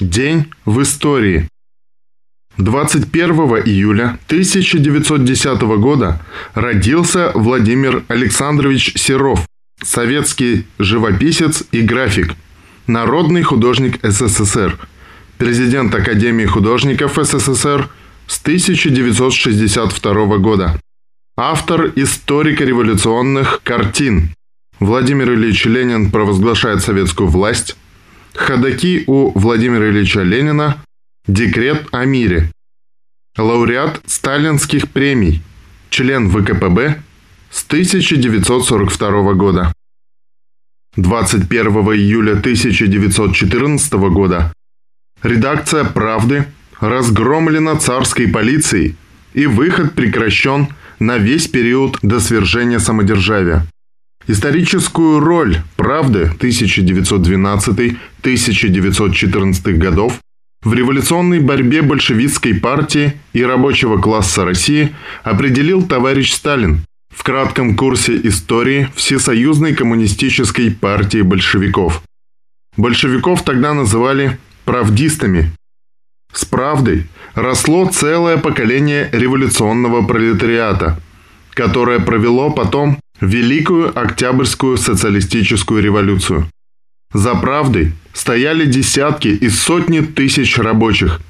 День в истории. 21 июля 1910 года родился Владимир Александрович Серов, советский живописец и график, народный художник СССР, президент Академии художников СССР с 1962 года, автор историко-революционных картин. Владимир Ильич Ленин провозглашает советскую власть, ходаки у Владимира Ильича Ленина, декрет о мире, лауреат сталинских премий, член ВКПБ с 1942 года. 21 июля 1914 года редакция «Правды» разгромлена царской полицией и выход прекращен на весь период до свержения самодержавия. Историческую роль «Правды» 1912-1914 годов в революционной борьбе большевистской партии и рабочего класса России определил товарищ Сталин в кратком курсе истории Всесоюзной коммунистической партии большевиков. Большевиков тогда называли «правдистами». С правдой росло целое поколение революционного пролетариата, которое провело потом Великую Октябрьскую социалистическую революцию. За правдой стояли десятки и сотни тысяч рабочих.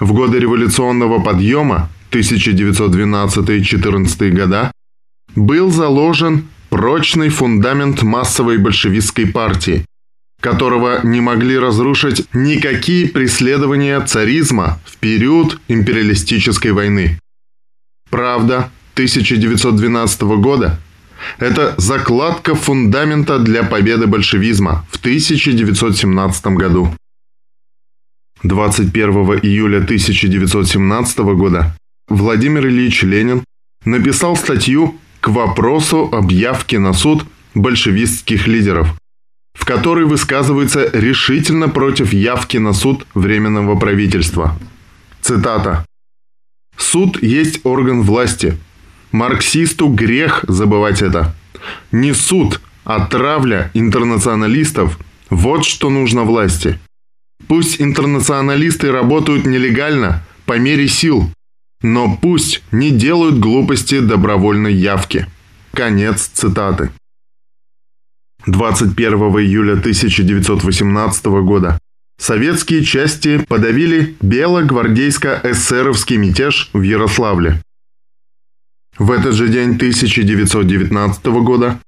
В годы революционного подъема 1912-14 года был заложен прочный фундамент массовой большевистской партии, которого не могли разрушить никакие преследования царизма в период империалистической войны. Правда 1912 года это закладка фундамента для победы большевизма в 1917 году. 21 июля 1917 года Владимир Ильич Ленин написал статью к вопросу объявки на суд большевистских лидеров, в которой высказывается решительно против явки на суд Временного правительства. Цитата. «Суд есть орган власти, Марксисту грех забывать это. Не суд, а травля интернационалистов – вот что нужно власти. Пусть интернационалисты работают нелегально, по мере сил, но пусть не делают глупости добровольной явки. Конец цитаты. 21 июля 1918 года советские части подавили белогвардейско-эсеровский мятеж в Ярославле. В этот же день 1919 года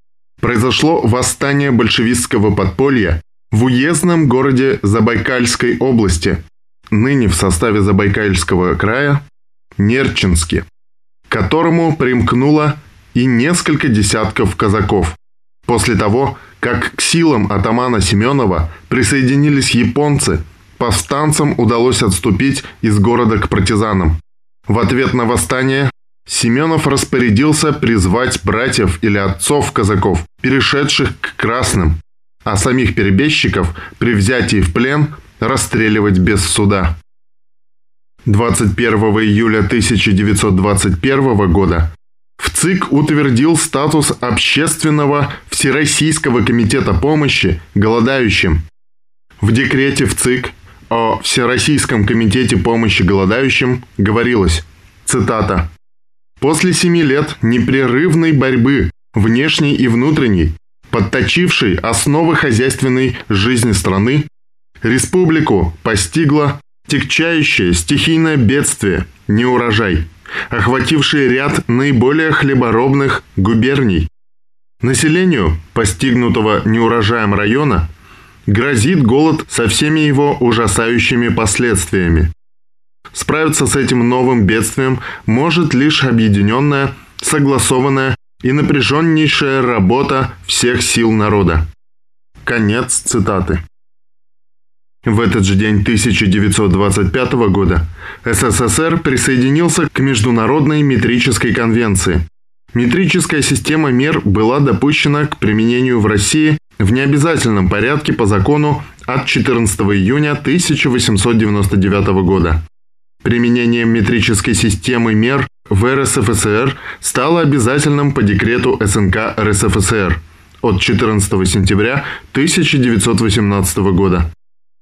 произошло восстание большевистского подполья в уездном городе Забайкальской области, ныне в составе Забайкальского края, Нерчинске, к которому примкнуло и несколько десятков казаков. После того, как к силам атамана Семенова присоединились японцы, повстанцам удалось отступить из города к партизанам. В ответ на восстание Семенов распорядился призвать братьев или отцов казаков, перешедших к красным, а самих перебежчиков при взятии в плен расстреливать без суда. 21 июля 1921 года в ЦИК утвердил статус общественного Всероссийского комитета помощи голодающим. В декрете в ЦИК о Всероссийском комитете помощи голодающим говорилось, цитата, После семи лет непрерывной борьбы, внешней и внутренней, подточившей основы хозяйственной жизни страны, республику постигло тягчающее стихийное бедствие, неурожай, охвативший ряд наиболее хлеборобных губерний. Населению, постигнутого неурожаем района, грозит голод со всеми его ужасающими последствиями. Справиться с этим новым бедствием может лишь объединенная, согласованная и напряженнейшая работа всех сил народа. Конец цитаты. В этот же день 1925 года СССР присоединился к Международной метрической конвенции. Метрическая система мер была допущена к применению в России в необязательном порядке по закону от 14 июня 1899 года. Применением метрической системы мер в РСФСР стало обязательным по декрету СНК РСФСР от 14 сентября 1918 года,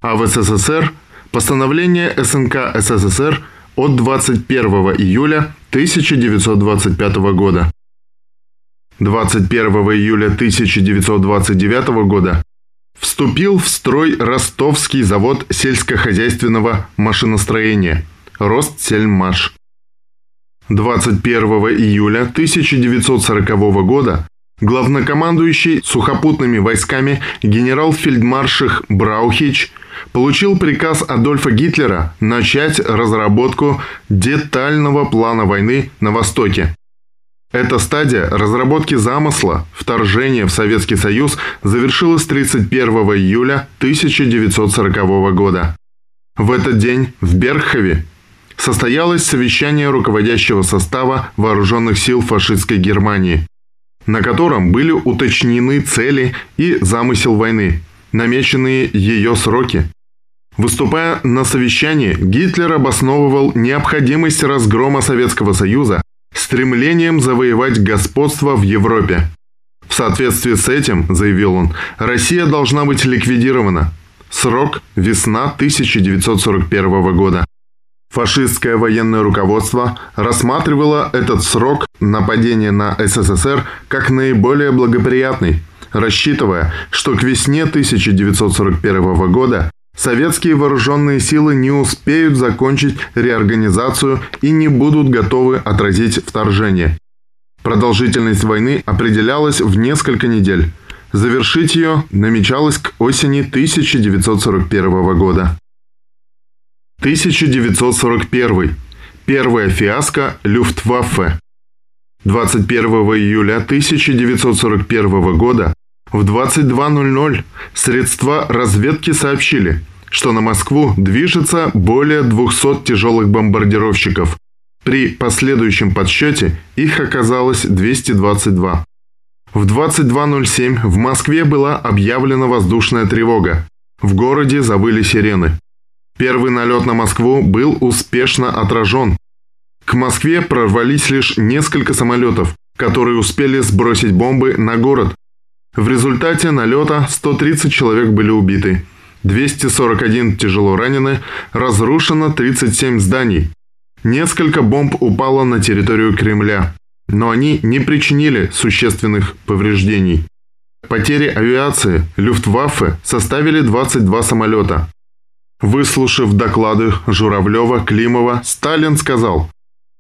а в СССР Постановление СНК СССР от 21 июля 1925 года. 21 июля 1929 года вступил в строй Ростовский завод сельскохозяйственного машиностроения «Ростсельмаш». 21 июля 1940 года главнокомандующий сухопутными войсками генерал-фельдмарших Браухич получил приказ Адольфа Гитлера начать разработку детального плана войны на Востоке. Эта стадия разработки замысла вторжения в Советский Союз завершилась 31 июля 1940 года. В этот день в Берхове состоялось совещание руководящего состава вооруженных сил фашистской Германии, на котором были уточнены цели и замысел войны, намеченные ее сроки. Выступая на совещании, Гитлер обосновывал необходимость разгрома Советского Союза стремлением завоевать господство в Европе. В соответствии с этим, заявил он, Россия должна быть ликвидирована. Срок – весна 1941 года. Фашистское военное руководство рассматривало этот срок нападения на СССР как наиболее благоприятный, рассчитывая, что к весне 1941 года советские вооруженные силы не успеют закончить реорганизацию и не будут готовы отразить вторжение. Продолжительность войны определялась в несколько недель. Завершить ее намечалось к осени 1941 года. 1941. Первая фиаско Люфтваффе. 21 июля 1941 года в 22.00 средства разведки сообщили, что на Москву движется более 200 тяжелых бомбардировщиков. При последующем подсчете их оказалось 222. В 22.07 в Москве была объявлена воздушная тревога. В городе завыли сирены. Первый налет на Москву был успешно отражен. К Москве прорвались лишь несколько самолетов, которые успели сбросить бомбы на город. В результате налета 130 человек были убиты, 241 тяжело ранены, разрушено 37 зданий. Несколько бомб упало на территорию Кремля, но они не причинили существенных повреждений. Потери авиации Люфтваффе составили 22 самолета, Выслушав доклады Журавлева, Климова, Сталин сказал,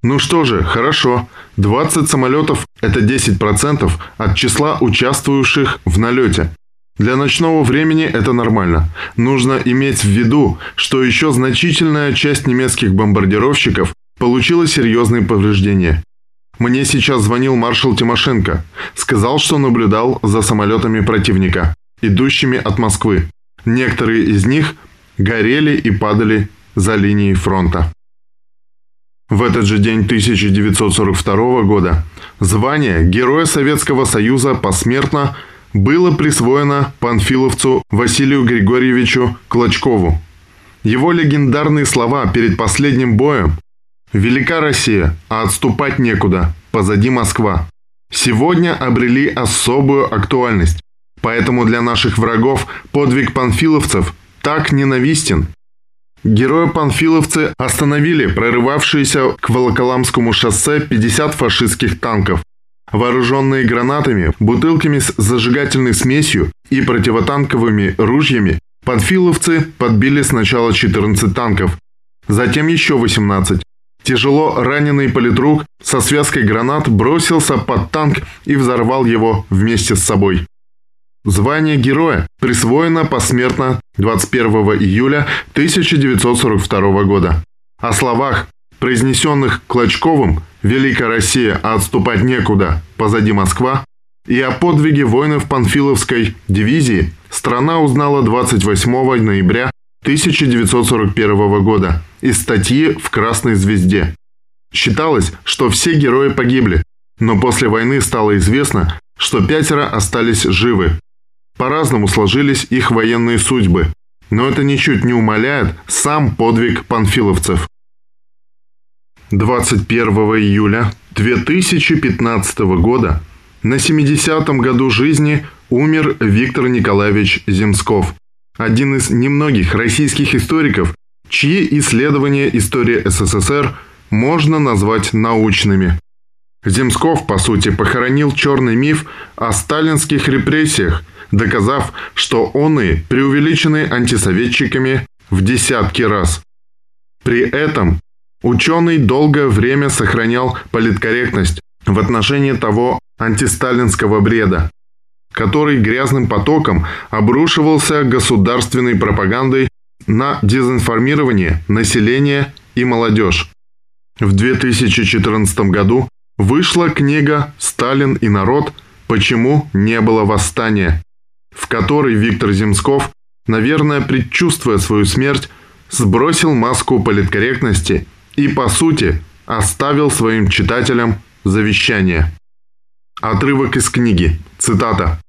«Ну что же, хорошо, 20 самолетов – это 10% от числа участвующих в налете. Для ночного времени это нормально. Нужно иметь в виду, что еще значительная часть немецких бомбардировщиков получила серьезные повреждения. Мне сейчас звонил маршал Тимошенко. Сказал, что наблюдал за самолетами противника, идущими от Москвы. Некоторые из них горели и падали за линией фронта. В этот же день 1942 года звание Героя Советского Союза посмертно было присвоено панфиловцу Василию Григорьевичу Клочкову. Его легендарные слова перед последним боем «Велика Россия, а отступать некуда, позади Москва» сегодня обрели особую актуальность. Поэтому для наших врагов подвиг панфиловцев так ненавистен. Герои-панфиловцы остановили прорывавшиеся к Волоколамскому шоссе 50 фашистских танков. Вооруженные гранатами, бутылками с зажигательной смесью и противотанковыми ружьями, панфиловцы подбили сначала 14 танков, затем еще 18. Тяжело раненый политрук со связкой гранат бросился под танк и взорвал его вместе с собой. Звание героя присвоено посмертно 21 июля 1942 года. О словах, произнесенных Клочковым «Великая Россия, а отступать некуда, позади Москва» и о подвиге воинов Панфиловской дивизии страна узнала 28 ноября 1941 года из статьи в «Красной звезде». Считалось, что все герои погибли, но после войны стало известно, что пятеро остались живы, по-разному сложились их военные судьбы, но это ничуть не умаляет сам подвиг панфиловцев. 21 июля 2015 года на 70-м году жизни умер Виктор Николаевич Земсков, один из немногих российских историков, чьи исследования истории СССР можно назвать научными. Земсков, по сути, похоронил черный миф о сталинских репрессиях, доказав, что он и преувеличены антисоветчиками в десятки раз. При этом ученый долгое время сохранял политкорректность в отношении того антисталинского бреда, который грязным потоком обрушивался государственной пропагандой на дезинформирование населения и молодежь. В 2014 году вышла книга «Сталин и народ. Почему не было восстания», в которой Виктор Земсков, наверное, предчувствуя свою смерть, сбросил маску политкорректности и, по сути, оставил своим читателям завещание. Отрывок из книги. Цитата.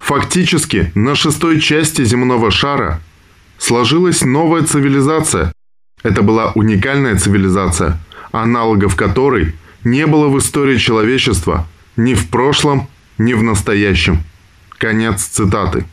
«Фактически, на шестой части земного шара сложилась новая цивилизация. Это была уникальная цивилизация, аналогов которой не было в истории человечества ни в прошлом, ни в настоящем». Конец цитаты.